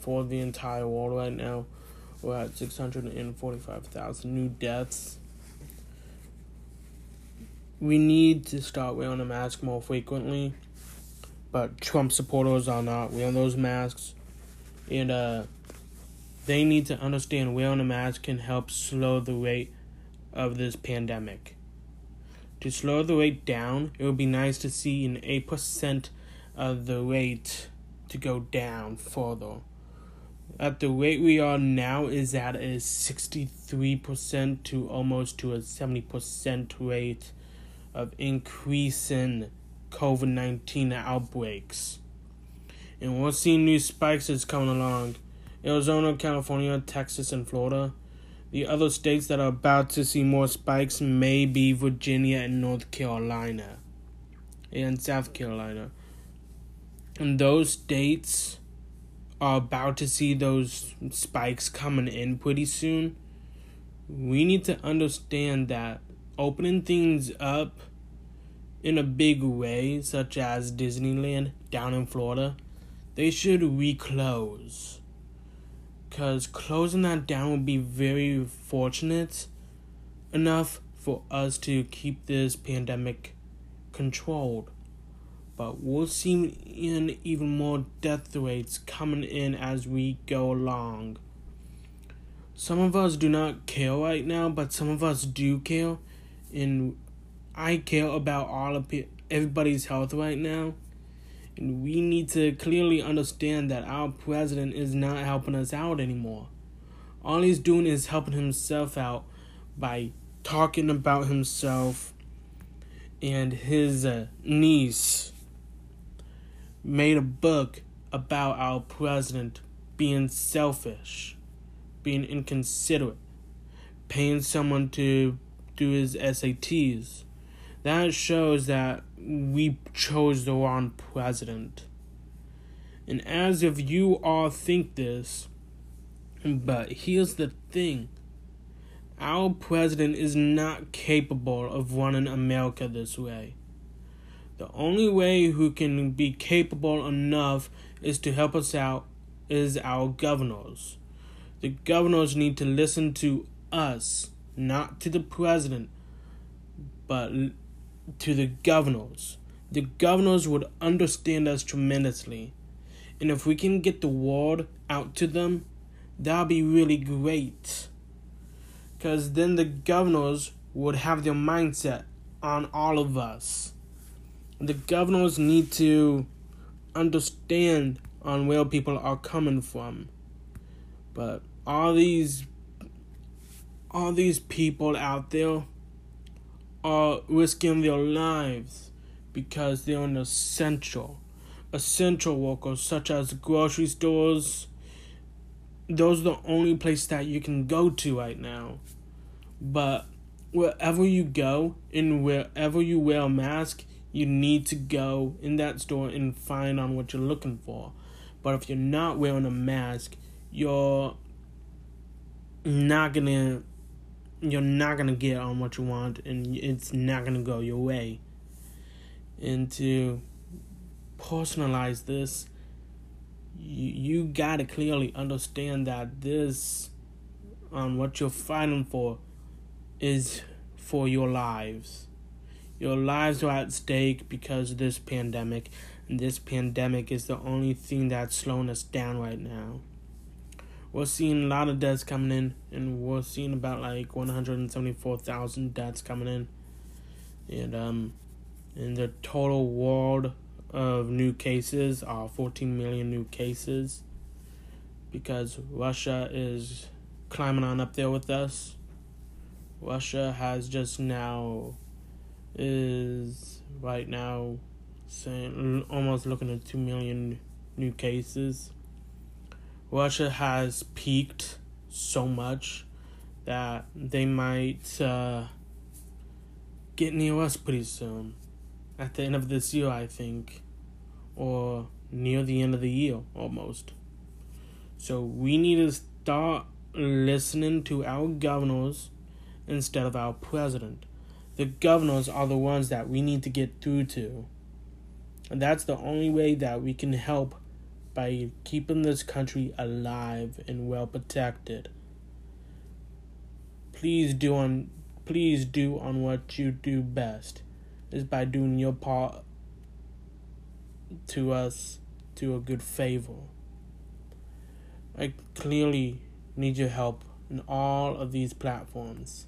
for the entire world right now. We're at 645,000 new deaths. We need to start wearing a mask more frequently, but Trump supporters are not wearing those masks. And uh, they need to understand wearing a mask can help slow the rate of this pandemic. To slow the rate down, it would be nice to see an 8% of the rate to go down further. At the rate we are now is at a 63% to almost to a 70% rate of increase in COVID 19 outbreaks. And we're seeing new spikes that's coming along. Arizona, California, Texas, and Florida. The other states that are about to see more spikes may be Virginia and North Carolina and South Carolina. And those states about to see those spikes coming in pretty soon. We need to understand that opening things up in a big way, such as Disneyland down in Florida, they should reclose because closing that down would be very fortunate enough for us to keep this pandemic controlled. But we'll see in even more death rates coming in as we go along. Some of us do not care right now, but some of us do care, and I care about all of everybody's health right now. And we need to clearly understand that our president is not helping us out anymore. All he's doing is helping himself out by talking about himself and his uh, niece made a book about our president being selfish, being inconsiderate, paying someone to do his SATs. That shows that we chose the wrong president. And as if you all think this, but here's the thing our president is not capable of running America this way. The only way who can be capable enough is to help us out is our governors. The governors need to listen to us, not to the president, but to the governors. The governors would understand us tremendously. And if we can get the word out to them, that'll be really great. Because then the governors would have their mindset on all of us. The governors need to understand on where people are coming from. But all these all these people out there are risking their lives because they're an essential essential workers such as grocery stores those are the only place that you can go to right now but wherever you go and wherever you wear a mask you need to go in that store and find on what you're looking for. But if you're not wearing a mask you're not gonna you're not gonna get on what you want and it's not gonna go your way. And to personalize this you, you gotta clearly understand that this on um, what you're fighting for is for your lives your lives are at stake because of this pandemic and this pandemic is the only thing that's slowing us down right now we're seeing a lot of deaths coming in, and we're seeing about like 174,000 deaths coming in, and um, in the total world of new cases are 14 million new cases, because Russia is climbing on up there with us. Russia has just now is right now saying almost looking at 2 million new cases Russia has peaked so much that they might uh, get near us pretty soon. At the end of this year, I think. Or near the end of the year, almost. So we need to start listening to our governors instead of our president. The governors are the ones that we need to get through to. And that's the only way that we can help by keeping this country alive and well protected. Please do on please do on what you do best is by doing your part to us to a good favor. I clearly need your help in all of these platforms.